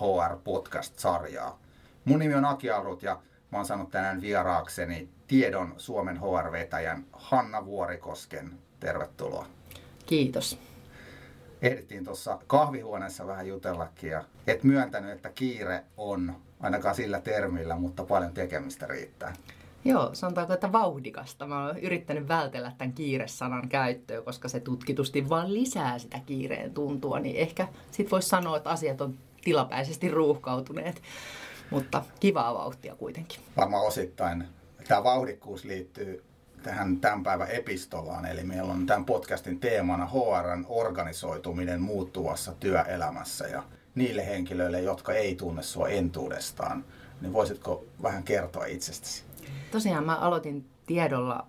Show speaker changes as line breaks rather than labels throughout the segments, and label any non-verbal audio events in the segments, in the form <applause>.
HR-podcast-sarjaa. Mun nimi on Aki Arut ja mä oon saanut tänään vieraakseni tiedon Suomen HR-vetäjän Hanna Vuorikosken. Tervetuloa.
Kiitos.
Ehdittiin tuossa kahvihuoneessa vähän jutellakin ja et myöntänyt, että kiire on ainakaan sillä termillä, mutta paljon tekemistä riittää.
Joo, sanotaanko, että vauhdikasta. Mä oon yrittänyt vältellä tämän kiiresanan käyttöä, koska se tutkitusti vaan lisää sitä kiireen tuntua, niin ehkä sit voisi sanoa, että asiat on tilapäisesti ruuhkautuneet, mutta kivaa vauhtia kuitenkin.
Varmaan osittain. Tämä vauhdikkuus liittyy tähän tämän päivän epistolaan, eli meillä on tämän podcastin teemana HRn organisoituminen muuttuvassa työelämässä. Ja niille henkilöille, jotka ei tunne sua entuudestaan, niin voisitko vähän kertoa itsestäsi?
Tosiaan mä aloitin tiedolla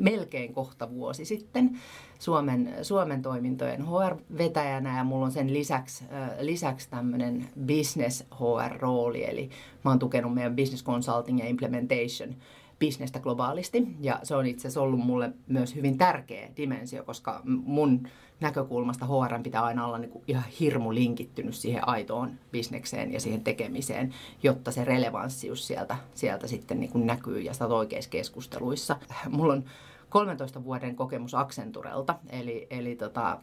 melkein kohta vuosi sitten Suomen, Suomen toimintojen HR-vetäjänä ja mulla on sen lisäksi, lisäksi tämmöinen business HR-rooli, eli mä oon tukenut meidän business consulting ja implementation bisnestä globaalisti. Ja se on itse asiassa ollut mulle myös hyvin tärkeä dimensio, koska mun näkökulmasta HR pitää aina olla niin ihan hirmu linkittynyt siihen aitoon bisnekseen ja siihen tekemiseen, jotta se relevanssius sieltä, sieltä sitten niin kuin näkyy ja sitä oikeissa keskusteluissa. Mulla on 13 vuoden kokemus Accenturelta, eli, eli tota,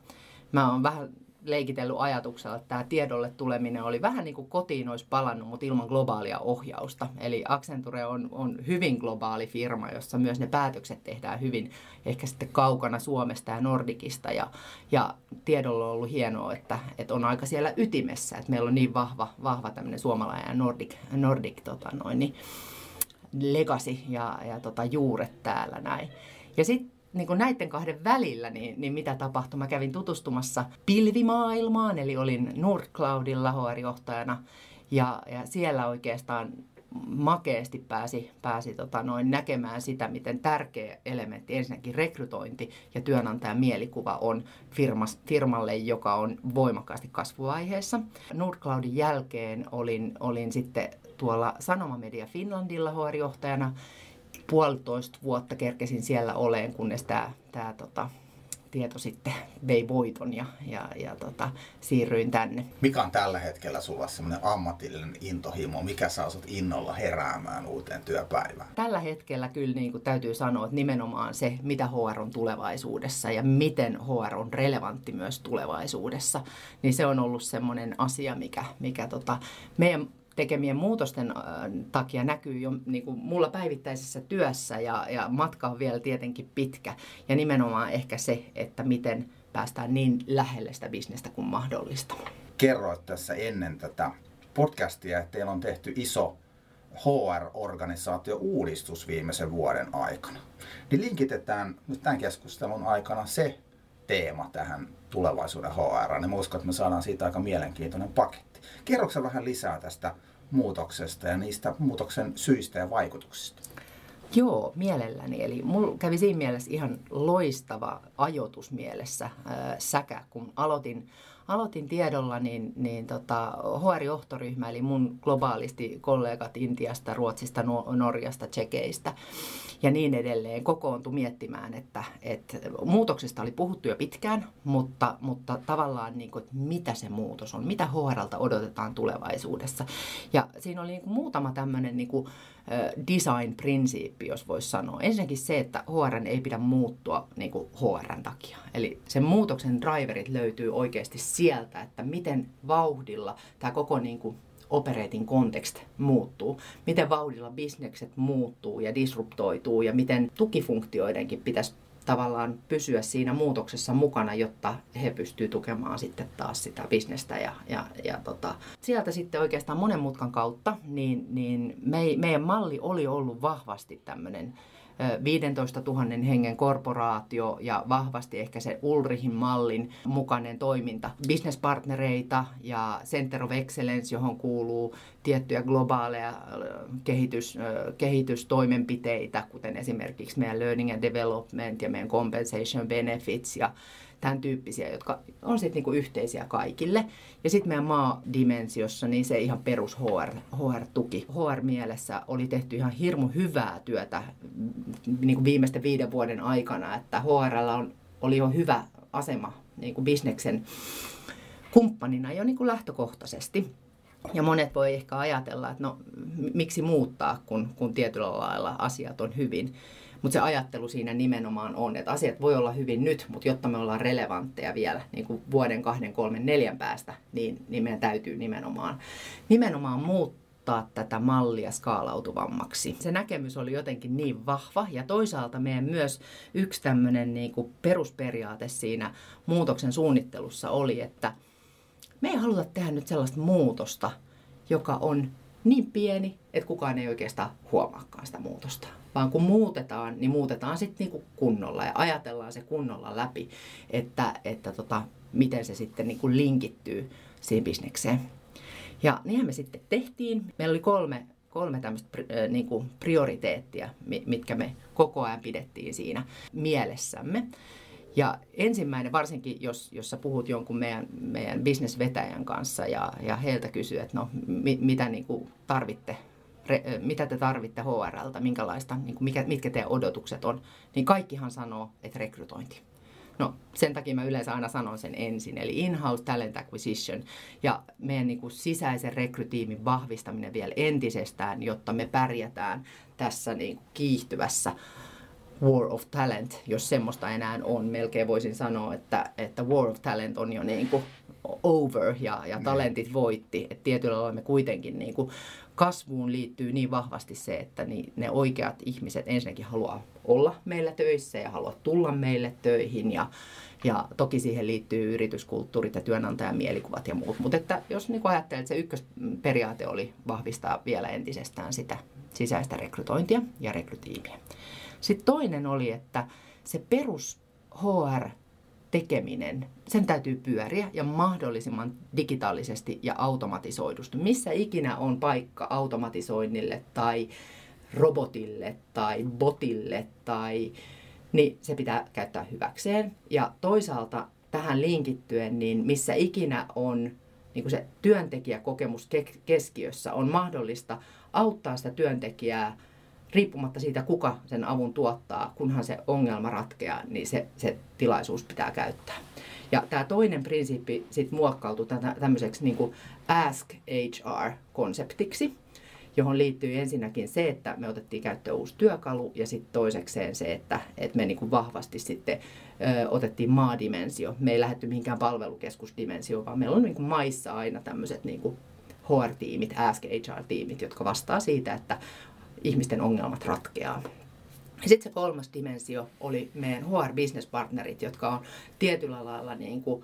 mä oon vähän leikitellyt ajatuksella, että tämä tiedolle tuleminen oli vähän niin kuin kotiin olisi palannut, mutta ilman globaalia ohjausta. Eli Accenture on, on hyvin globaali firma, jossa myös ne päätökset tehdään hyvin ehkä sitten kaukana Suomesta ja Nordikista. Ja, ja tiedolla on ollut hienoa, että, että on aika siellä ytimessä, että meillä on niin vahva, vahva tämmöinen suomalainen ja Nordic, Nordic tota noin, niin legacy ja, ja tota, juuret täällä näin. Ja sitten niin kuin näiden kahden välillä, niin, niin mitä tapahtui? Mä kävin tutustumassa pilvimaailmaan, eli olin Nordcloudilla HR-johtajana, ja, ja siellä oikeastaan makeasti pääsi, pääsi tota noin näkemään sitä, miten tärkeä elementti ensinnäkin rekrytointi ja työnantajan mielikuva on firmas, firmalle, joka on voimakkaasti kasvuvaiheessa. Nordcloudin jälkeen olin, olin sitten tuolla Sanomamedia Finlandilla HR-johtajana puolitoista vuotta kerkesin siellä oleen, kunnes tämä, tämä tota, tieto sitten vei voiton ja, ja, ja tota, siirryin tänne.
Mikä on tällä hetkellä sulla semmoinen ammatillinen intohimo? Mikä saa sut innolla heräämään uuteen työpäivään?
Tällä hetkellä kyllä niin kuin täytyy sanoa, että nimenomaan se, mitä HR on tulevaisuudessa ja miten HR on relevantti myös tulevaisuudessa, niin se on ollut semmoinen asia, mikä, mikä tota, meidän tekemien muutosten äh, takia näkyy jo niin kuin mulla päivittäisessä työssä ja, ja matka on vielä tietenkin pitkä. Ja nimenomaan ehkä se, että miten päästään niin lähelle sitä bisnestä kuin mahdollista.
Kerroit tässä ennen tätä podcastia, että teillä on tehty iso HR-organisaatio-uudistus viimeisen vuoden aikana. Niin linkitetään nyt tämän keskustelun aikana se teema tähän tulevaisuuden HR. Niin mä uskon, että me saadaan siitä aika mielenkiintoinen paketti. Kerroksä vähän lisää tästä muutoksesta ja niistä muutoksen syistä ja vaikutuksista?
Joo, mielelläni. Eli mulla kävi siinä mielessä ihan loistava ajoitus mielessä äh, säkä, kun aloitin, aloitin tiedolla, niin, niin tota, HR-johtoryhmä, eli mun globaalisti kollegat Intiasta, Ruotsista, Norjasta, Tsekeistä, ja niin edelleen kokoontui miettimään, että, että muutoksesta oli puhuttu jo pitkään, mutta, mutta tavallaan niin kuin, että mitä se muutos on, mitä HRlta odotetaan tulevaisuudessa. Ja siinä oli niin kuin muutama tämmöinen niin kuin, design-prinsiippi, jos voisi sanoa. Ensinnäkin se, että HR ei pidä muuttua niin kuin HRn takia. Eli sen muutoksen driverit löytyy oikeasti sieltä, että miten vauhdilla tämä koko niin kuin operating kontekst muuttuu, miten vauhdilla bisnekset muuttuu ja disruptoituu ja miten tukifunktioidenkin pitäisi tavallaan pysyä siinä muutoksessa mukana, jotta he pystyvät tukemaan sitten taas sitä bisnestä. Ja, ja, ja tota, sieltä sitten oikeastaan monen mutkan kautta, niin, niin me, meidän malli oli ollut vahvasti tämmöinen 15 000 hengen korporaatio ja vahvasti ehkä se Ulrihin mallin mukainen toiminta. Businesspartnereita ja Center of Excellence, johon kuuluu tiettyjä globaaleja kehitys, kehitystoimenpiteitä, kuten esimerkiksi meidän Learning and Development ja meidän Compensation Benefits ja tämän tyyppisiä, jotka on sitten niinku yhteisiä kaikille. Ja sitten meidän maadimensiossa, niin se ihan perus HR, HR-tuki. HR-mielessä oli tehty ihan hirmu hyvää työtä niinku viimeisten viiden vuoden aikana, että HRlla on, oli jo hyvä asema niinku bisneksen kumppanina jo niin kuin lähtökohtaisesti. Ja monet voi ehkä ajatella, että no miksi muuttaa, kun, kun tietyllä lailla asiat on hyvin. Mutta se ajattelu siinä nimenomaan on, että asiat voi olla hyvin nyt, mutta jotta me ollaan relevantteja vielä niin kuin vuoden, kahden, kolmen, neljän päästä, niin, niin meidän täytyy nimenomaan, nimenomaan muuttaa tätä mallia skaalautuvammaksi. Se näkemys oli jotenkin niin vahva ja toisaalta meidän myös yksi tämmöinen niin kuin perusperiaate siinä muutoksen suunnittelussa oli, että me ei haluta tehdä nyt sellaista muutosta, joka on niin pieni, että kukaan ei oikeastaan huomaakaan sitä muutosta. Vaan kun muutetaan, niin muutetaan sitten niinku kunnolla ja ajatellaan se kunnolla läpi, että, että tota, miten se sitten niinku linkittyy siihen bisnekseen. Ja niinhän me sitten tehtiin. Meillä oli kolme, kolme tämmöistä niinku prioriteettia, mitkä me koko ajan pidettiin siinä mielessämme. Ja ensimmäinen, varsinkin jos, jos sä puhut jonkun meidän, meidän bisnesvetäjän kanssa ja, ja heiltä kysyy, että no mi, mitä niin kuin tarvitte, re, mitä te tarvitte HRltä, minkälaista, niin kuin mikä, mitkä teidän odotukset on, niin kaikkihan sanoo, että rekrytointi. No sen takia mä yleensä aina sanon sen ensin, eli in-house talent acquisition ja meidän niin kuin sisäisen rekrytiimin vahvistaminen vielä entisestään, jotta me pärjätään tässä niin kuin kiihtyvässä War of Talent, jos semmoista enää on. Melkein voisin sanoa, että, että War of Talent on jo niin kuin over ja, ja niin. talentit voitti. Et tietyllä lailla me kuitenkin niin kuin kasvuun liittyy niin vahvasti se, että ne oikeat ihmiset ensinnäkin haluaa olla meillä töissä ja haluaa tulla meille töihin ja, ja toki siihen liittyy yrityskulttuurit ja työnantajan mielikuvat ja muut. Mutta että jos niin ajattelet, että se ykkösperiaate oli vahvistaa vielä entisestään sitä sisäistä rekrytointia ja rekrytiimiä. Sitten toinen oli, että se perus HR tekeminen, sen täytyy pyöriä ja mahdollisimman digitaalisesti ja automatisoidusti. Missä ikinä on paikka automatisoinnille tai robotille tai botille tai niin se pitää käyttää hyväkseen. Ja toisaalta tähän linkittyen, niin missä ikinä on niin kuin se työntekijäkokemus keskiössä, on mahdollista auttaa sitä työntekijää riippumatta siitä, kuka sen avun tuottaa, kunhan se ongelma ratkeaa, niin se, se tilaisuus pitää käyttää. Ja tämä toinen prinsiippi sitten muokkautui tämmöiseksi niin kuin Ask HR-konseptiksi, johon liittyy ensinnäkin se, että me otettiin käyttöön uusi työkalu ja sitten toisekseen se, että, että me niin kuin vahvasti sitten ö, otettiin maadimensio. Me ei lähdetty mihinkään palvelukeskusdimensioon, vaan meillä on niin kuin maissa aina tämmöiset niin kuin HR-tiimit, Ask HR-tiimit, jotka vastaa siitä, että ihmisten ongelmat ratkeaa. Sitten se kolmas dimensio oli meidän HR-business-partnerit, jotka on tietyllä lailla niin kuin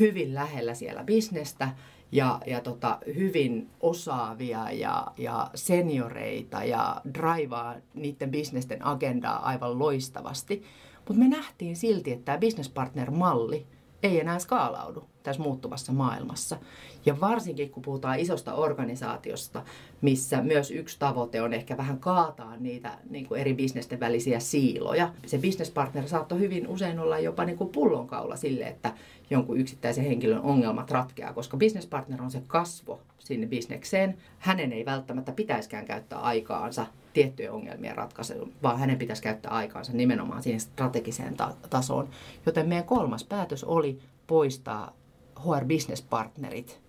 hyvin lähellä siellä bisnestä ja, ja tota, hyvin osaavia ja, ja senioreita ja draivaa niiden bisnesten agendaa aivan loistavasti. Mutta me nähtiin silti, että tämä business partner-malli ei enää skaalaudu tässä muuttuvassa maailmassa. Ja varsinkin kun puhutaan isosta organisaatiosta, missä myös yksi tavoite on ehkä vähän kaataa niitä niin kuin eri bisnesten välisiä siiloja. Se businesspartner saattoi hyvin usein olla jopa niin kuin pullonkaula sille, että jonkun yksittäisen henkilön ongelmat ratkeaa, koska businesspartner on se kasvo sinne bisnekseen. Hänen ei välttämättä pitäiskään käyttää aikaansa tiettyjen ongelmien ratkaisuun, vaan hänen pitäisi käyttää aikaansa nimenomaan siihen strategiseen ta- tasoon. Joten meidän kolmas päätös oli poistaa HR-business-partnerit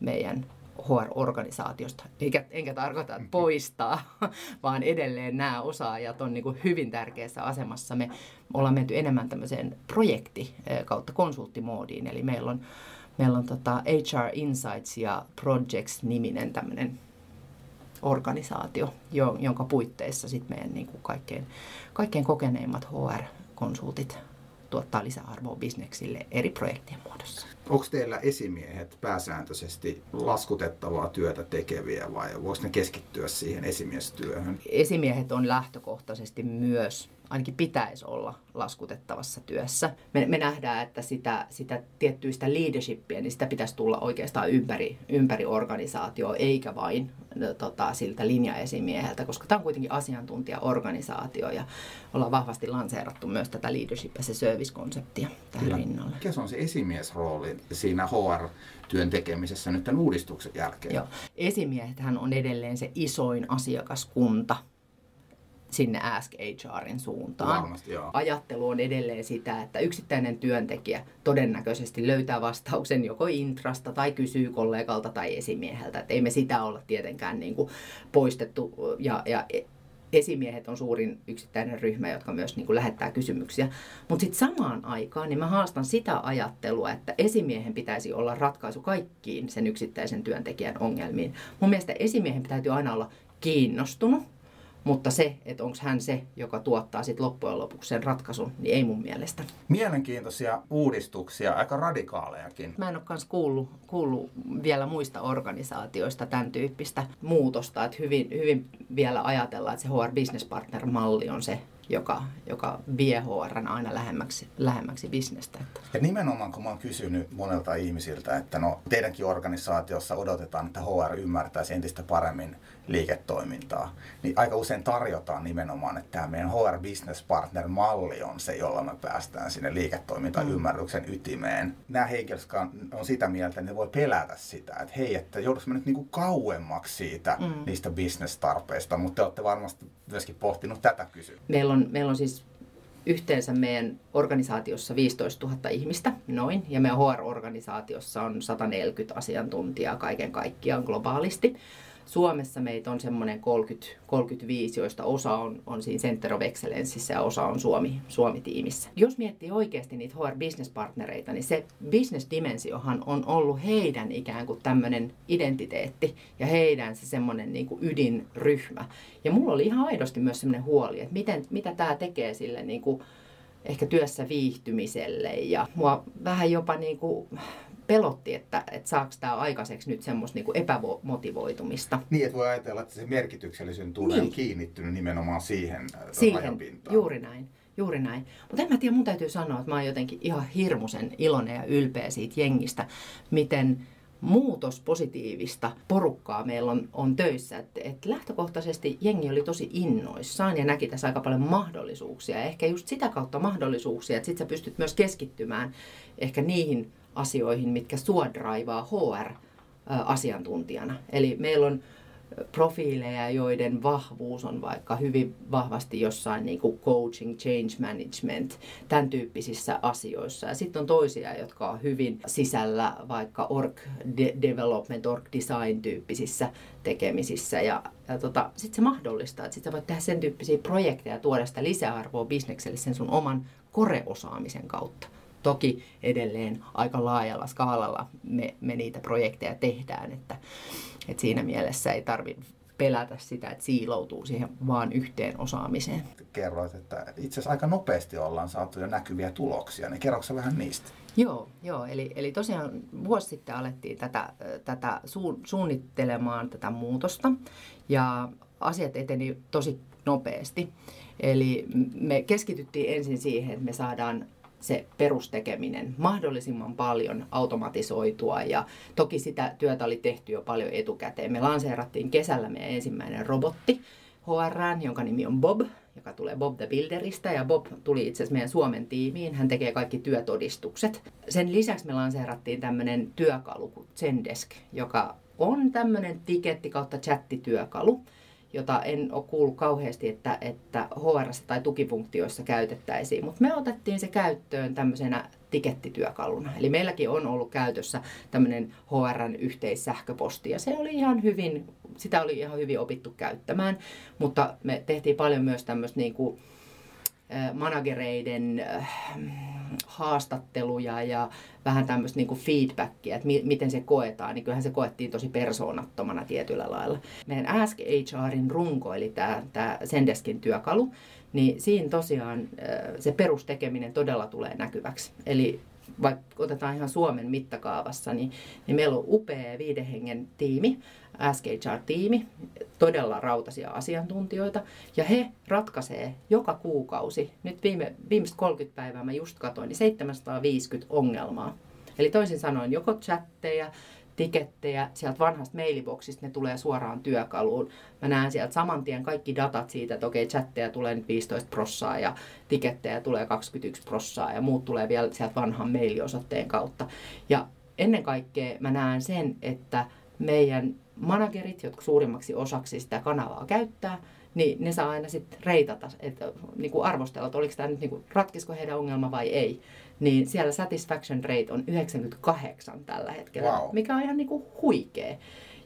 meidän HR-organisaatiosta. Eikä, enkä tarkoita, että poistaa, <laughs> vaan edelleen nämä osaajat on niin kuin hyvin tärkeässä asemassa. Me ollaan menty enemmän tämmöiseen projekti kautta konsulttimoodiin, eli meillä on, meillä on tota HR Insights ja Projects-niminen tämmöinen organisaatio, jonka puitteissa sitten meidän niin kuin kaikkein, kaikkein kokeneimmat HR-konsultit tuottaa lisäarvoa bisneksille eri projektien muodossa.
Onko teillä esimiehet pääsääntöisesti laskutettavaa työtä tekeviä vai voiko ne keskittyä siihen esimiestyöhön?
Esimiehet on lähtökohtaisesti myös ainakin pitäisi olla laskutettavassa työssä. Me, me nähdään, että sitä, sitä tiettyistä leadershipia, niin sitä pitäisi tulla oikeastaan ympäri, ympäri organisaatioa, eikä vain no, tota, siltä linjaesimieheltä, koska tämä on kuitenkin asiantuntijaorganisaatio ja ollaan vahvasti lanseerattu myös tätä leadership ja se service-konseptia tähän Kyllä. rinnalle.
Mikä se on se esimiesrooli siinä HR-työn tekemisessä nyt tämän uudistuksen jälkeen?
Joo. Esimiehethän on edelleen se isoin asiakaskunta sinne Ask HRin suuntaan.
Varmasti, joo.
Ajattelu on edelleen sitä, että yksittäinen työntekijä todennäköisesti löytää vastauksen joko intrasta tai kysyy kollegalta tai esimieheltä. Et ei me sitä olla tietenkään niin kuin poistettu ja, ja esimiehet on suurin yksittäinen ryhmä, jotka myös niin kuin lähettää kysymyksiä. Mutta sitten samaan aikaan niin mä haastan sitä ajattelua, että esimiehen pitäisi olla ratkaisu kaikkiin sen yksittäisen työntekijän ongelmiin. Mun mielestä esimiehen täytyy aina olla kiinnostunut mutta se, että onko hän se, joka tuottaa sitten loppujen lopuksi sen ratkaisun, niin ei mun mielestä.
Mielenkiintoisia uudistuksia, aika radikaalejakin.
Mä en ole myös kuullut, kuullut vielä muista organisaatioista tämän tyyppistä muutosta, että hyvin, hyvin vielä ajatellaan, että se HR Business Partner-malli on se, joka, joka vie HR aina lähemmäksi, lähemmäksi bisnestä.
Ja nimenomaan kun mä oon kysynyt monelta ihmisiltä, että no teidänkin organisaatiossa odotetaan, että HR ymmärtäisi entistä paremmin liiketoimintaa, niin aika usein tarjotaan nimenomaan, että tämä meidän HR Business Partner-malli on se, jolla me päästään sinne liiketoimintaymmärryksen mm. ytimeen. Nämä henkilöt on sitä mieltä, että ne voi pelätä sitä, että hei, että joudutko nyt niinku kauemmaksi siitä mm. niistä business-tarpeista, mutta te olette varmasti myöskin pohtinut tätä kysymystä.
Meillä on, meillä on siis yhteensä meidän organisaatiossa 15 000 ihmistä, noin, ja meidän HR-organisaatiossa on 140 asiantuntijaa kaiken kaikkiaan globaalisti. Suomessa meitä on semmoinen 30, 35, joista osa on, on siinä Center of Excellenceissa ja osa on Suomi, Suomi-tiimissä. Jos miettii oikeasti niitä HR Business-partnereita, niin se business-dimensiohan on ollut heidän ikään kuin tämmöinen identiteetti ja heidän se semmoinen niin kuin ydinryhmä. Ja mulla oli ihan aidosti myös semmoinen huoli, että miten, mitä tämä tekee sille niin kuin ehkä työssä viihtymiselle ja mua vähän jopa niin kuin pelotti, että, että saako tämä aikaiseksi nyt semmoista niin epämotivoitumista.
Niin, että voi ajatella, että se merkityksellisyyden tulee niin. kiinnittynyt nimenomaan siihen,
siihen juuri näin. Juuri näin. Mutta en mä tiedä, mun täytyy sanoa, että mä oon jotenkin ihan hirmuisen iloinen ja ylpeä siitä jengistä, miten muutos positiivista porukkaa meillä on, on töissä. Et, et lähtökohtaisesti jengi oli tosi innoissaan ja näki tässä aika paljon mahdollisuuksia. Ja ehkä just sitä kautta mahdollisuuksia, että sit sä pystyt myös keskittymään ehkä niihin asioihin, mitkä sua draivaa HR-asiantuntijana. Eli meillä on profiileja, joiden vahvuus on vaikka hyvin vahvasti jossain niin kuin coaching, change management, tämän tyyppisissä asioissa. Ja sitten on toisia, jotka on hyvin sisällä vaikka org development, org design tyyppisissä tekemisissä. Ja, ja tota, sitten se mahdollistaa, että sitten voit tehdä sen tyyppisiä projekteja ja tuoda sitä lisäarvoa bisnekselle sen sun oman koreosaamisen kautta. Toki edelleen aika laajalla skaalalla me, me niitä projekteja tehdään, että, että siinä mielessä ei tarvitse pelätä sitä, että siiloutuu siihen vaan yhteen osaamiseen.
Kerroit, että itse asiassa aika nopeasti ollaan saatu jo näkyviä tuloksia, niin kerroksä vähän niistä?
Joo, joo eli, eli tosiaan vuosi sitten alettiin tätä, tätä su, suunnittelemaan tätä muutosta ja asiat eteni tosi nopeasti. Eli me keskityttiin ensin siihen, että me saadaan se perustekeminen mahdollisimman paljon automatisoitua ja toki sitä työtä oli tehty jo paljon etukäteen. Me lanseerattiin kesällä meidän ensimmäinen robotti HR, jonka nimi on Bob, joka tulee Bob the Builderista ja Bob tuli itse asiassa meidän Suomen tiimiin. Hän tekee kaikki työtodistukset. Sen lisäksi me lanseerattiin tämmöinen työkalu kuin Zendesk, joka on tämmöinen tiketti kautta chattityökalu jota en ole kuullut kauheasti, että, että HR tai tukifunktioissa käytettäisiin. Mutta me otettiin se käyttöön tämmöisenä tikettityökaluna. Eli meilläkin on ollut käytössä tämmöinen HRn yhteissähköposti ja se oli ihan hyvin, sitä oli ihan hyvin opittu käyttämään, mutta me tehtiin paljon myös tämmöistä niin kuin, managereiden haastatteluja ja vähän tämmöistä niin feedbackia, että mi- miten se koetaan, niin kyllähän se koettiin tosi persoonattomana tietyllä lailla. Meidän Ask HRin runko, eli tämä, tämä Sendeskin työkalu, niin siinä tosiaan se perustekeminen todella tulee näkyväksi. Eli vaikka otetaan ihan Suomen mittakaavassa, niin, niin meillä on upea viiden hengen tiimi, SKHR-tiimi, todella rautaisia asiantuntijoita, ja he ratkaisee joka kuukausi, nyt viime, viimeiset 30 päivää mä just katsoin, niin 750 ongelmaa. Eli toisin sanoen joko chatteja, tikettejä sieltä vanhasta mailiboksista, ne tulee suoraan työkaluun. Mä näen sieltä saman tien kaikki datat siitä, että okei, chatteja tulee nyt 15 prossaa ja tikettejä tulee 21 prossaa ja muut tulee vielä sieltä vanhan mailiosoitteen kautta. Ja ennen kaikkea mä näen sen, että meidän managerit, jotka suurimmaksi osaksi sitä kanavaa käyttää, niin ne saa aina sitten reitata, että niin kuin arvostella, että oliko tämä nyt niin kuin, ratkisko heidän ongelma vai ei. Niin siellä satisfaction rate on 98 tällä hetkellä,
Wow.
mikä on ihan niin kuin huikea.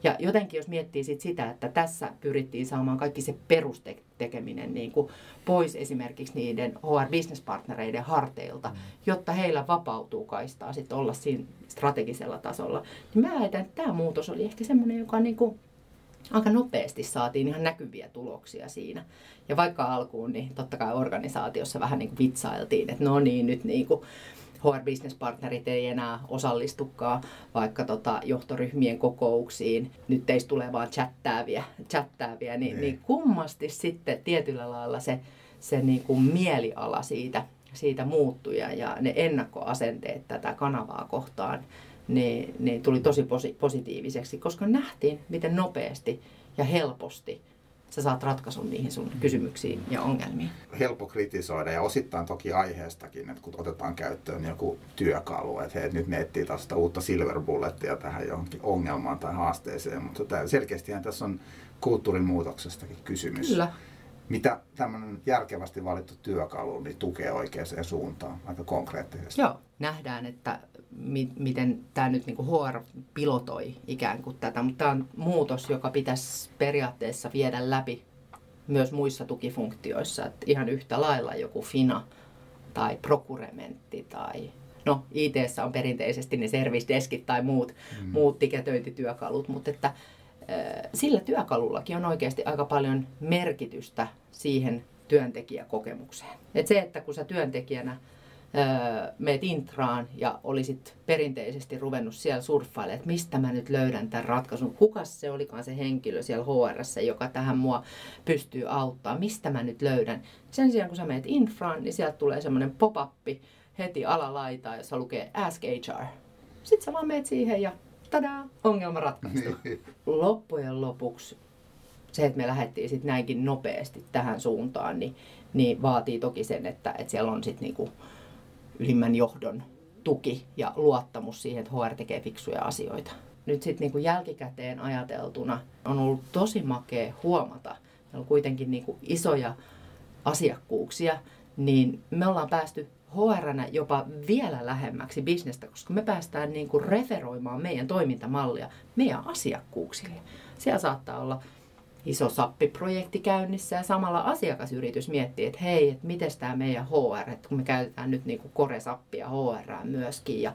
Ja jotenkin jos miettii sit sitä, että tässä pyrittiin saamaan kaikki se perustekeminen niin kuin pois esimerkiksi niiden HR-business-partnereiden harteilta, mm. jotta heillä vapautuu kaistaa sit olla siinä strategisella tasolla. Niin mä ajattelen, että tämä muutos oli ehkä semmoinen, joka niin kuin aika nopeasti saatiin ihan näkyviä tuloksia siinä. Ja vaikka alkuun, niin totta kai organisaatiossa vähän niin kuin vitsailtiin, että no niin, nyt niin kuin HR-business-partnerit ei enää osallistukaan vaikka tota johtoryhmien kokouksiin. Nyt teistä tulee vaan chattääviä, chattääviä niin,
Niin.
niin kummasti sitten tietyllä lailla se, se niin kuin mieliala siitä, siitä muuttui ja, ja ne ennakkoasenteet tätä kanavaa kohtaan niin, niin tuli tosi posi- positiiviseksi, koska nähtiin, miten nopeasti ja helposti sä saat ratkaisun niihin sun kysymyksiin ja ongelmiin.
helppo kritisoida ja osittain toki aiheestakin, että kun otetaan käyttöön joku työkalu, että hei, nyt ne etsii taas sitä uutta silver bullettia tähän johonkin ongelmaan tai haasteeseen, mutta selkeästihän tässä on kulttuurin muutoksestakin kysymys.
Kyllä.
Mitä tämmöinen järkevästi valittu työkalu niin tukee oikeaan suuntaan aika konkreettisesti?
Joo, nähdään, että mi- miten tämä nyt niin HR pilotoi ikään kuin tätä, mutta tämä on muutos, joka pitäisi periaatteessa viedä läpi myös muissa tukifunktioissa, että ihan yhtä lailla joku FINA tai prokurementti tai no it on perinteisesti ne service deskit tai muut, mm. muut tiketöintityökalut, mutta että sillä työkalullakin on oikeasti aika paljon merkitystä siihen työntekijäkokemukseen. Et se, että kun sä työntekijänä meet intraan ja olisit perinteisesti ruvennut siellä surffailemaan, että mistä mä nyt löydän tämän ratkaisun. Kuka se olikaan se henkilö siellä HR, joka tähän mua pystyy auttaa, mistä mä nyt löydän. Sen sijaan kun sä meet infraan, niin sieltä tulee semmoinen pop-appi heti alalaitaan, jossa lukee Ask HR. Sitten sä vaan meet siihen ja tadaa, ongelma ratkaistu. Loppujen lopuksi se, että me lähdettiin sitten näinkin nopeasti tähän suuntaan, niin, niin vaatii toki sen, että, että siellä on sitten niinku ylimmän johdon tuki ja luottamus siihen, että HR tekee fiksuja asioita. Nyt sitten niinku jälkikäteen ajateltuna on ollut tosi makea huomata, meillä on kuitenkin niinku isoja asiakkuuksia, niin me ollaan päästy hr jopa vielä lähemmäksi bisnestä, koska me päästään niin kuin referoimaan meidän toimintamallia meidän asiakkuuksille. Siellä saattaa olla iso sappiprojekti käynnissä ja samalla asiakasyritys miettii, että hei, että miten tämä meidän HR, että kun me käytetään nyt niin kuin Kore-sappia HR myöskin ja,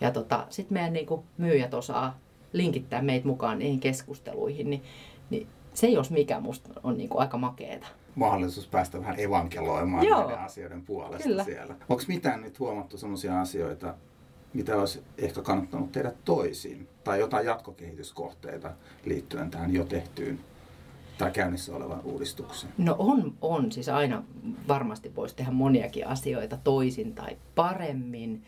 ja tota, sitten meidän niin kuin myyjät osaa linkittää meitä mukaan niihin keskusteluihin, niin, niin se jos mikä musta on niin kuin aika makeeta.
Mahdollisuus päästä vähän evankeloimaan
Joo.
näiden asioiden puolesta
Kyllä.
siellä. Onko mitään nyt huomattu sellaisia asioita, mitä olisi ehkä kannattanut tehdä toisin? Tai jotain jatkokehityskohteita liittyen tähän jo tehtyyn tai käynnissä olevan uudistukseen?
No on, on. Siis aina varmasti voisi tehdä moniakin asioita toisin tai paremmin.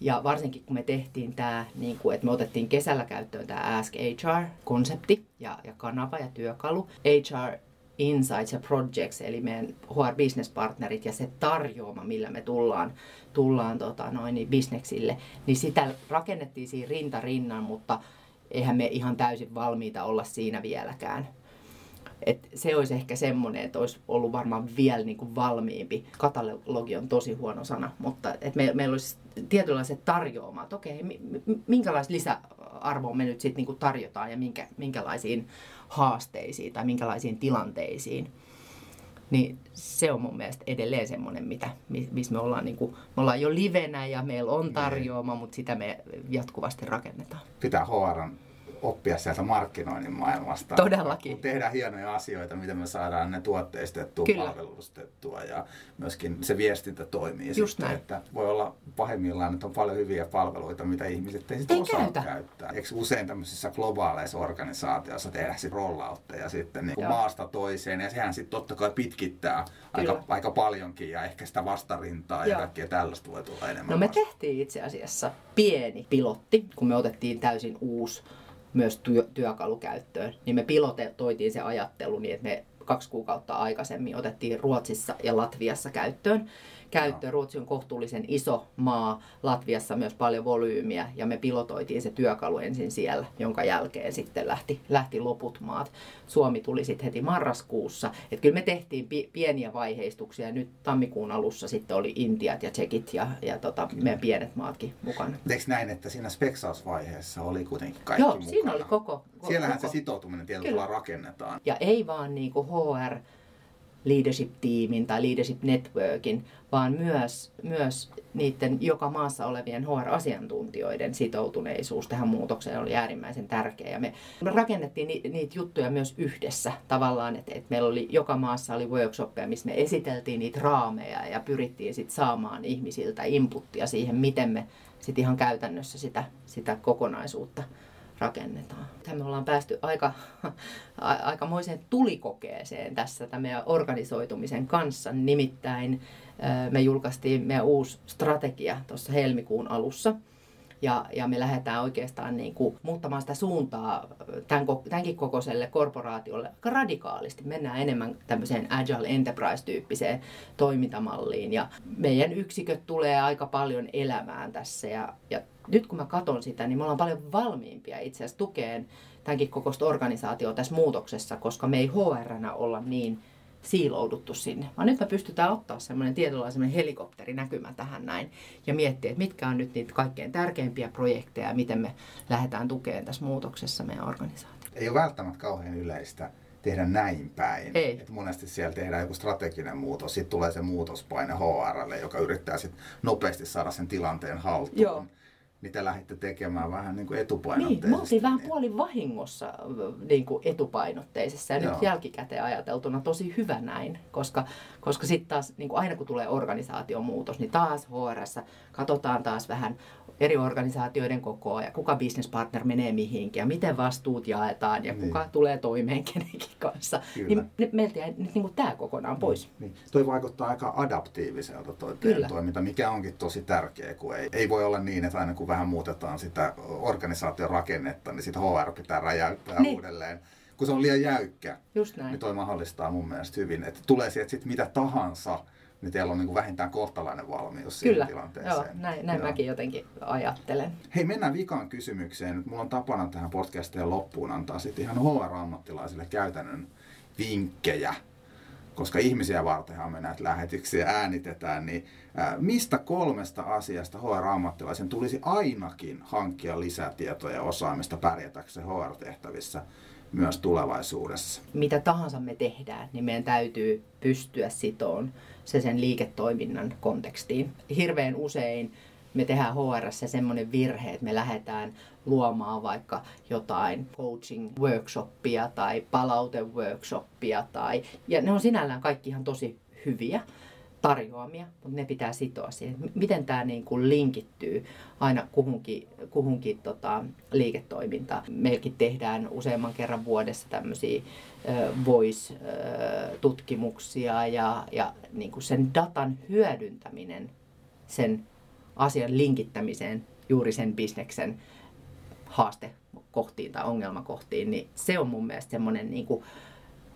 Ja varsinkin kun me tehtiin tämä, niin kuin, että me otettiin kesällä käyttöön tämä Ask HR-konsepti ja, ja kanava ja työkalu. HR Insights ja Projects, eli meidän HR Business Partnerit ja se tarjoama, millä me tullaan, tullaan tota, noin, niin bisneksille, niin sitä rakennettiin siinä rinta rinnan, mutta eihän me ihan täysin valmiita olla siinä vieläkään. Et se olisi ehkä semmoinen, että olisi ollut varmaan vielä niin kuin valmiimpi. Katalogi on tosi huono sana, mutta että me, meillä olisi tietynlaiset tarjoamat. Okei, mi- mi- lisäarvoa me nyt sitten niin kuin tarjotaan ja minkä, minkälaisiin haasteisiin tai minkälaisiin tilanteisiin. Niin se on mun mielestä edelleen semmoinen, mitä, mi- missä me ollaan, niin kuin, me ollaan jo livenä ja meillä on tarjoama, mutta sitä me jatkuvasti rakennetaan.
Pitää HR oppia sieltä markkinoinnin maailmasta.
Todellakin.
Kun tehdään hienoja asioita, miten me saadaan ne tuotteistettua,
Kyllä.
palvelustettua ja myöskin se viestintä toimii.
Just
sitten,
näin.
Että voi olla pahimmillaan, että on paljon hyviä palveluita, mitä ihmiset ei, sitten osaa
käytä.
käyttää. Eikö usein tämmöisissä globaaleissa organisaatioissa tehdä sitten rolloutteja sitten niin kuin maasta toiseen ja sehän sitten totta kai pitkittää aika,
Kyllä.
aika paljonkin ja ehkä sitä vastarintaa ja
Joo.
kaikkea tällaista voi tulla enemmän
No me
vastaan.
tehtiin itse asiassa pieni pilotti, kun me otettiin täysin uusi myös työ, työkalu käyttöön, niin me pilotoitiin se ajattelu niin, että me kaksi kuukautta aikaisemmin otettiin Ruotsissa ja Latviassa käyttöön, käyttöön. Ruotsi on kohtuullisen iso maa, Latviassa myös paljon volyymiä ja me pilotoitiin se työkalu ensin siellä, jonka jälkeen sitten lähti, lähti loput maat. Suomi tuli sitten heti marraskuussa. Et kyllä me tehtiin pi- pieniä vaiheistuksia. Nyt tammikuun alussa sitten oli Intiat ja Tsekit ja, ja tota, meidän pienet maatkin mukana.
Eikö näin, että siinä speksausvaiheessa oli kuitenkin kaikki
Joo,
mukana?
siinä oli koko.
Siellähän
koko.
se sitoutuminen tietyllä rakennetaan.
Ja ei vaan niin kuin HR leadership-tiimin tai leadership networkin, vaan myös, myös niiden joka maassa olevien HR-asiantuntijoiden sitoutuneisuus tähän muutokseen oli äärimmäisen tärkeä. Ja me, rakennettiin ni, niitä juttuja myös yhdessä tavallaan, että, että meillä oli joka maassa oli workshoppeja, missä me esiteltiin niitä raameja ja pyrittiin sit saamaan ihmisiltä inputtia siihen, miten me sitten ihan käytännössä sitä, sitä kokonaisuutta rakennetaan. Me ollaan päästy aika, <laughs> aikamoiseen tulikokeeseen tässä tämän meidän organisoitumisen kanssa. Nimittäin me julkaistiin meidän uusi strategia tuossa helmikuun alussa. Ja, ja me lähdetään oikeastaan niin kuin muuttamaan sitä suuntaa tämän, ko- tämänkin kokoiselle korporaatiolle aika radikaalisti. Mennään enemmän tämmöiseen agile enterprise-tyyppiseen toimintamalliin. Ja meidän yksiköt tulee aika paljon elämään tässä. Ja, ja nyt kun mä katson sitä, niin me ollaan paljon valmiimpia itse asiassa tukeen tämänkin kokoista organisaatiota tässä muutoksessa, koska me ei HR-nä olla niin siilouduttu sinne. Vaan nyt me pystytään ottaa semmoinen tietynlainen helikopterinäkymä tähän näin ja miettiä, että mitkä on nyt niitä kaikkein tärkeimpiä projekteja ja miten me lähdetään tukemaan tässä muutoksessa meidän organisaatio.
Ei ole välttämättä kauhean yleistä tehdä näin päin.
Ei.
Et monesti siellä tehdään joku strateginen muutos, sitten tulee se muutospaine HRlle, joka yrittää sit nopeasti saada sen tilanteen haltuun.
Joo.
Niin te lähditte tekemään vähän niin kuin
Niin,
etupainotteisesti.
me oltiin vähän puoli vahingossa niin kuin etupainotteisessa ja
Joo.
nyt jälkikäteen ajateltuna tosi hyvä näin, koska, koska sitten taas niin kuin aina kun tulee organisaatiomuutos, niin taas HRssä katsotaan taas vähän eri organisaatioiden kokoa ja kuka business partner menee mihinkin ja miten vastuut jaetaan ja
Niin.
kuka tulee toimeen kenenkin kanssa.
Kyllä.
Niin ne- meiltä jäi nyt niin kuin tämä kokonaan pois.
Niin. Toi vaikuttaa aika adaptiiviselta toi toiminta, mikä onkin tosi tärkeä, kun ei, ei voi olla niin, että aina kun vähän muutetaan sitä organisaation rakennetta, niin sitten HR pitää räjäyttää
Niin.
uudelleen. Kun se on liian jäykkä,
Just näin.
niin toi mahdollistaa mun mielestä hyvin, että tulee sieltä sitten mitä tahansa, niin teillä on niin kuin vähintään kohtalainen valmius siihen
Kyllä,
tilanteeseen.
joo, näin, näin
Joo.
mäkin jotenkin ajattelen.
Hei, mennään vikaan kysymykseen. Mulla on tapana tähän podcastiin loppuun antaa sitten ihan HR-ammattilaisille käytännön vinkkejä, koska ihmisiä vartenhan me näitä lähetyksiä äänitetään, niin mistä kolmesta asiasta HR-ammattilaisen tulisi ainakin hankkia lisätietoja ja osaamista pärjätäkseen HR-tehtävissä myös tulevaisuudessa?
mitä tahansa me tehdään, niin meidän täytyy pystyä sitoon se sen liiketoiminnan kontekstiin. Hirveän usein me tehdään HR semmoinen virhe, että me lähdetään luomaan vaikka jotain coaching workshoppia tai palauteworkshoppia tai, ja ne on sinällään kaikki ihan tosi hyviä tarjoamia, mutta ne pitää sitoa siihen. Miten tämä niin kuin linkittyy aina kuhunkin, kuhunkin tota, liiketoimintaan. Meilläkin tehdään useamman kerran vuodessa tämmöisiä voice-tutkimuksia ja, ja niin kuin sen datan hyödyntäminen sen asian linkittämiseen juuri sen bisneksen haastekohtiin tai ongelmakohtiin, niin se on mun mielestä semmoinen niin kuin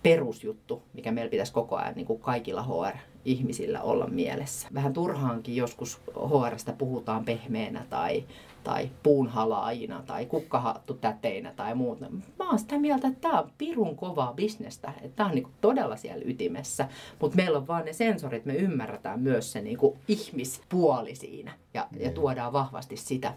perusjuttu, mikä meillä pitäisi koko ajan niin kuin kaikilla HR-ihmisillä olla mielessä. Vähän turhaankin joskus HRstä puhutaan pehmeänä tai, tai puunhalaajina tai kukkahattu täteinä tai muuta. Mä oon sitä mieltä, että tämä on pirun kovaa bisnestä. Että tämä on niin kuin todella siellä ytimessä. Mutta meillä on vaan ne sensorit, me ymmärretään myös se niin kuin ihmispuoli siinä ja, ja tuodaan vahvasti sitä,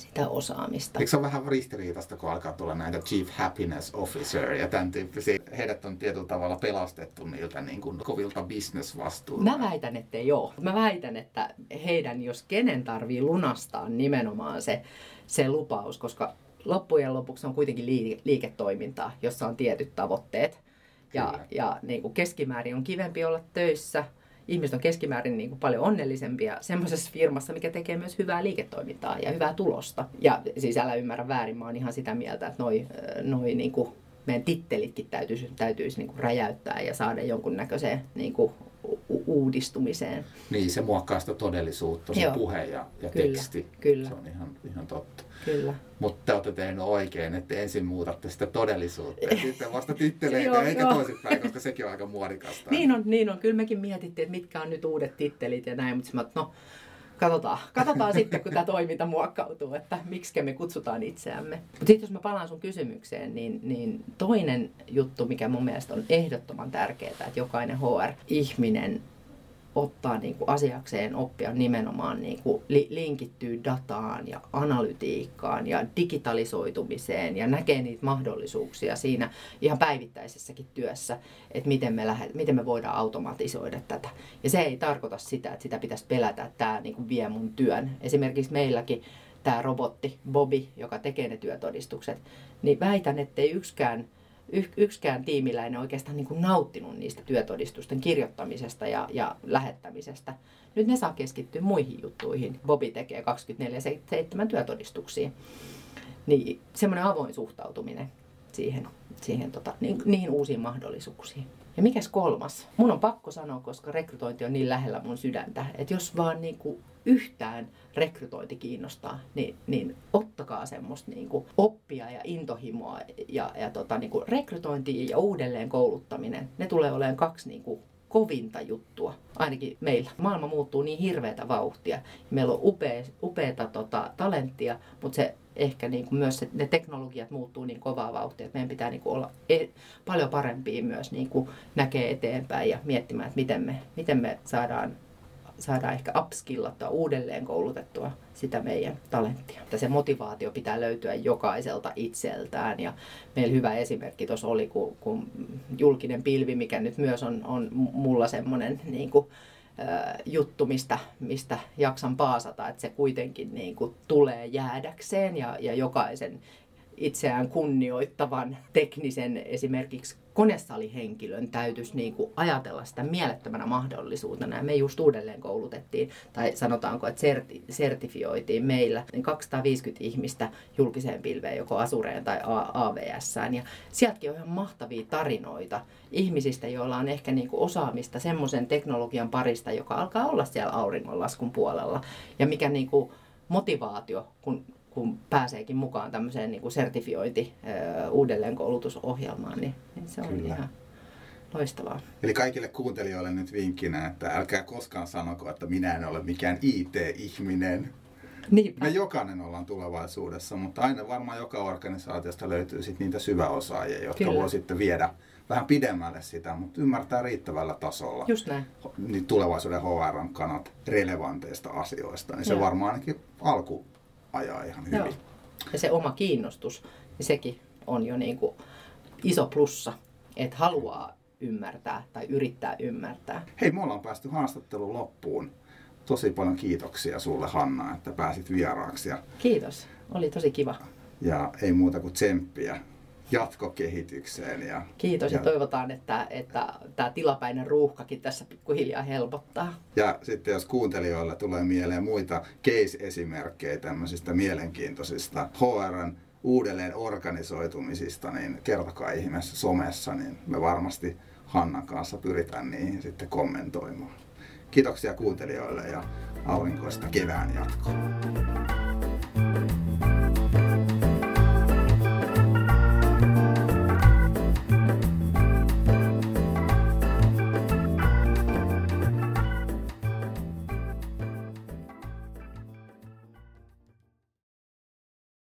sitä osaamista.
Eikö se ole vähän ristiriitaista, kun alkaa tulla näitä Chief Happiness Officer ja tämän tyyppisiä? Heidät on tietyllä tavalla pelastettu niiltä niin kuin kovilta bisnesvastuulta.
Mä väitän, että ei ole. Mä väitän, että heidän, jos kenen tarvii lunastaa nimenomaan se, se lupaus, koska loppujen lopuksi on kuitenkin liike- liiketoimintaa, jossa on tietyt tavoitteet. Ja,
Kyllä.
ja niin kuin keskimäärin on kivempi olla töissä. Ihmiset on keskimäärin niin kuin paljon onnellisempia semmoisessa firmassa, mikä tekee myös hyvää liiketoimintaa ja hyvää tulosta. Ja siis älä ymmärrä väärin, mä oon ihan sitä mieltä, että noi, noi niin kuin meidän tittelitkin täytyisi, täytyisi niin kuin räjäyttää ja saada jonkunnäköiseen niin kuin uudistumiseen.
Niin, se muokkaa sitä todellisuutta, se Joo. puhe ja, ja
kyllä,
teksti.
Kyllä.
Se on ihan, ihan totta.
Kyllä.
Mutta te olette tehneet oikein, että ensin muutatte sitä todellisuutta ja sitten vasta <laughs> titteleitä, eikä toisinpäin, koska sekin on aika <laughs> muodikasta.
Niin on, niin on. Kyllä mekin mietittiin, että mitkä on nyt uudet tittelit ja näin, mutta mä, no katsotaan, katsotaan sitten, kun tämä toiminta muokkautuu, että miksi me kutsutaan itseämme. Mutta sitten jos mä palaan sun kysymykseen, niin, niin toinen juttu, mikä mun mielestä on ehdottoman tärkeää, että jokainen HR-ihminen ottaa niin kuin asiakseen oppia nimenomaan niin kuin li- linkittyy dataan ja analytiikkaan ja digitalisoitumiseen ja näkee niitä mahdollisuuksia siinä ihan päivittäisessäkin työssä, että miten me, lähdet, miten me voidaan automatisoida tätä. Ja se ei tarkoita sitä, että sitä pitäisi pelätä, että tämä niin kuin vie mun työn. Esimerkiksi meilläkin tämä robotti Bobby, joka tekee ne työtodistukset, niin väitän, ettei yksikään – yksikään tiimiläinen oikeastaan niin kuin nauttinut niistä työtodistusten kirjoittamisesta ja, ja lähettämisestä. Nyt ne saa keskittyä muihin juttuihin. Bobi tekee 24-7 työtodistuksia. Niin semmoinen avoin suhtautuminen siihen, siihen tota, niin, niihin uusiin mahdollisuuksiin. Ja mikäs kolmas? Mun on pakko sanoa, koska rekrytointi on niin lähellä mun sydäntä, että jos vaan niin kuin yhtään rekrytointi kiinnostaa, niin, niin ottakaa semmoista niin kuin oppia ja intohimoa ja, ja tota, niin kuin rekrytointi ja uudelleen kouluttaminen. Ne tulee olemaan kaksi niin kuin kovinta juttua, ainakin meillä. Maailma muuttuu niin hirveätä vauhtia. Meillä on upea, upeata tota, talenttia, mutta se ehkä niin kuin myös se, ne teknologiat muuttuu niin kovaa vauhtia, että meidän pitää niin kuin olla e- paljon parempia myös niin kuin näkee eteenpäin ja miettimään, että miten me, miten me saadaan saadaan ehkä upskillattua, uudelleen koulutettua sitä meidän talenttia. Se motivaatio pitää löytyä jokaiselta itseltään. Ja meillä hyvä esimerkki tuossa oli, kun, kun julkinen pilvi, mikä nyt myös on, on mulla semmoinen niin kuin, juttu, mistä, mistä jaksan paasata, että se kuitenkin niin kuin tulee jäädäkseen ja, ja jokaisen itseään kunnioittavan teknisen esimerkiksi konesalihenkilön täytyisi niin kuin ajatella sitä mielettömänä mahdollisuutena. Ja me just uudelleen koulutettiin, tai sanotaanko, että serti, sertifioitiin meillä niin 250 ihmistä julkiseen pilveen, joko Asureen tai AVS. Ja sieltäkin on ihan mahtavia tarinoita ihmisistä, joilla on ehkä niin kuin osaamista semmoisen teknologian parista, joka alkaa olla siellä auringonlaskun puolella. Ja mikä niin kuin motivaatio, kun kun pääseekin mukaan tämmöiseen niin kuin sertifiointi uudelleenkoulutusohjelmaan, niin, niin se on Kyllä. ihan loistavaa.
Eli kaikille kuuntelijoille nyt vinkkinä, että älkää koskaan sanoko, että minä en ole mikään IT-ihminen. Niinpä. Me jokainen ollaan tulevaisuudessa, mutta aina varmaan joka organisaatiosta löytyy sit niitä syväosaajia, jotka Kyllä. voi sitten viedä vähän pidemmälle sitä, mutta ymmärtää riittävällä tasolla
Just näin.
Niin tulevaisuuden HR-kanat relevanteista asioista. Niin se varmaan ainakin alku ajaa ihan hyvin. Joo.
Ja se oma kiinnostus, niin sekin on jo niin kuin iso plussa, että haluaa ymmärtää tai yrittää ymmärtää.
Hei, me ollaan päästy haastattelun loppuun. Tosi paljon kiitoksia sulle Hanna, että pääsit vieraaksi. Ja...
Kiitos, oli tosi kiva.
Ja ei muuta kuin tsemppiä jatkokehitykseen. Ja,
Kiitos ja, ja toivotaan, että, että tämä tilapäinen ruuhkakin tässä pikkuhiljaa helpottaa.
Ja sitten jos kuuntelijoilla tulee mieleen muita case-esimerkkejä tämmöisistä mielenkiintoisista HRn uudelleen organisoitumisista, niin kertokaa ihmeessä somessa, niin me varmasti Hannan kanssa pyritään niihin sitten kommentoimaan. Kiitoksia kuuntelijoille ja aurinkoista kevään jatkoa.